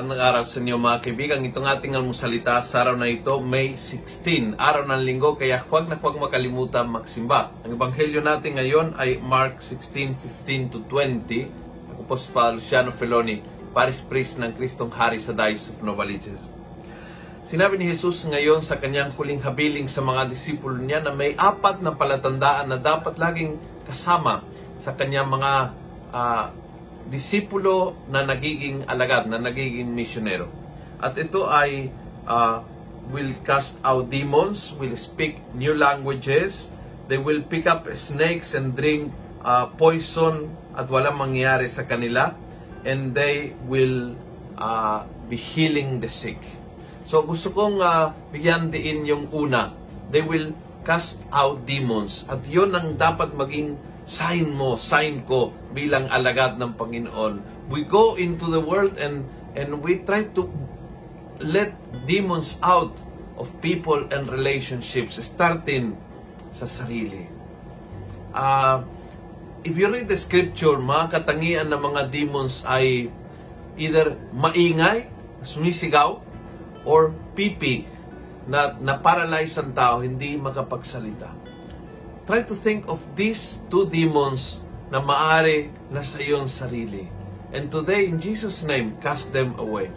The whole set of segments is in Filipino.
magandang araw sa inyo mga kaibigan. Itong ating almusalita sa araw na ito, May 16, araw ng linggo, kaya huwag na huwag makalimutan magsimba. Ang ebanghelyo natin ngayon ay Mark 16:15 to 20. Ako po si Father Luciano Feloni, Paris Priest ng Kristong Hari sa Diocese of Novaliches. Sinabi ni Jesus ngayon sa kanyang huling habiling sa mga disipulo niya na may apat na palatandaan na dapat laging kasama sa kanyang mga uh, disipulo na nagiging alagad, na nagiging misyonero. At ito ay uh, will cast out demons, will speak new languages, they will pick up snakes and drink uh, poison at walang mangyari sa kanila, and they will uh, be healing the sick. So gusto kong uh, bigyan din yung una. They will cast out demons. At yun ang dapat maging sign mo, sign ko bilang alagad ng Panginoon. We go into the world and and we try to let demons out of people and relationships starting sa sarili. Uh, if you read the scripture, mga katangian ng mga demons ay either maingay, sumisigaw, or pipi, na, na paralyze ang tao, hindi makapagsalita try to think of these two demons na maari na sa iyong sarili. And today, in Jesus' name, cast them away.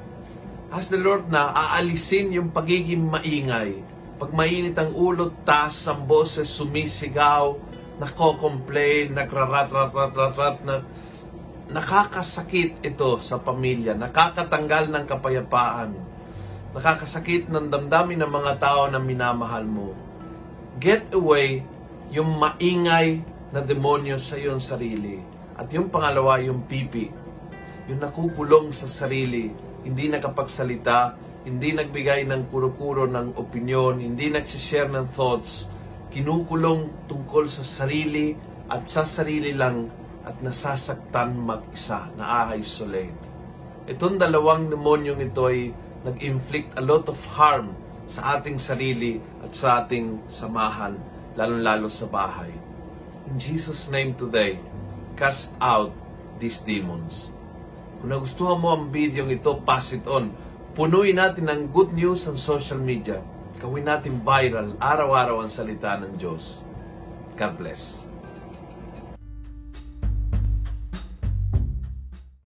Ask the Lord na aalisin yung pagiging maingay. Pag mainit ang ulo, taas ang boses, sumisigaw, nako-complain, nagrarat-rat-rat-rat, na nakakasakit ito sa pamilya, nakakatanggal ng kapayapaan, nakakasakit ng damdamin ng mga tao na minamahal mo. Get away yung maingay na demonyo sa iyong sarili. At yung pangalawa, yung pipi. Yung nakukulong sa sarili, hindi nakapagsalita, hindi nagbigay ng kuro-kuro ng opinion, hindi nagsishare ng thoughts, kinukulong tungkol sa sarili at sa sarili lang at nasasaktan mag-isa, na-isolate. Itong dalawang demonyong ito ay nag-inflict a lot of harm sa ating sarili at sa ating samahan lalong-lalo sa bahay. In Jesus' name today, cast out these demons. Kung nagustuhan mo ang video ito, pass it on. Punuin natin ng good news ang social media. Gawin natin viral, araw-araw ang salita ng Diyos. God bless.